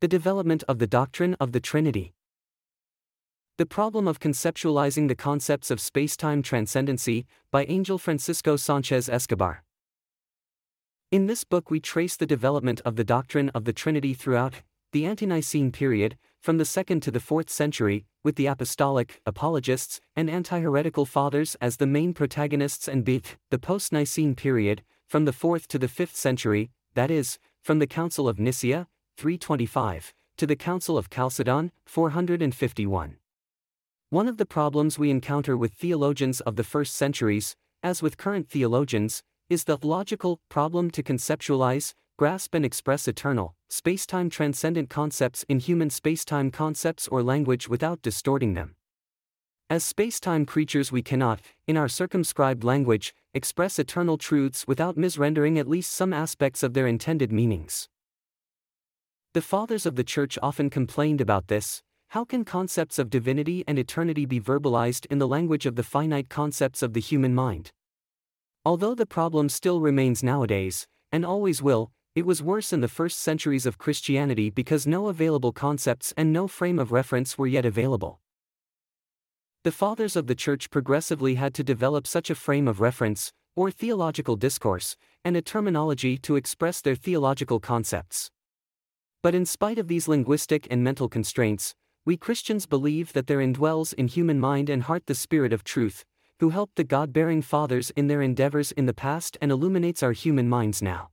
The development of the doctrine of the Trinity. The problem of conceptualizing the concepts of spacetime transcendency by Angel Francisco Sanchez Escobar. In this book, we trace the development of the doctrine of the Trinity throughout the Ante-Nicene period, from the 2nd to the 4th century, with the apostolic, apologists, and anti-heretical fathers as the main protagonists and bit, the post-Nicene period, from the 4th to the 5th century, that is, from the Council of Nicaea, 325, to the Council of Chalcedon, 451. One of the problems we encounter with theologians of the first centuries, as with current theologians, is the logical problem to conceptualize, grasp, and express eternal, spacetime transcendent concepts in human spacetime concepts or language without distorting them. As spacetime creatures, we cannot, in our circumscribed language, express eternal truths without misrendering at least some aspects of their intended meanings. The fathers of the Church often complained about this. How can concepts of divinity and eternity be verbalized in the language of the finite concepts of the human mind? Although the problem still remains nowadays, and always will, it was worse in the first centuries of Christianity because no available concepts and no frame of reference were yet available. The fathers of the Church progressively had to develop such a frame of reference, or theological discourse, and a terminology to express their theological concepts. But in spite of these linguistic and mental constraints, we Christians believe that there indwells in human mind and heart the Spirit of truth, who helped the God bearing fathers in their endeavors in the past and illuminates our human minds now.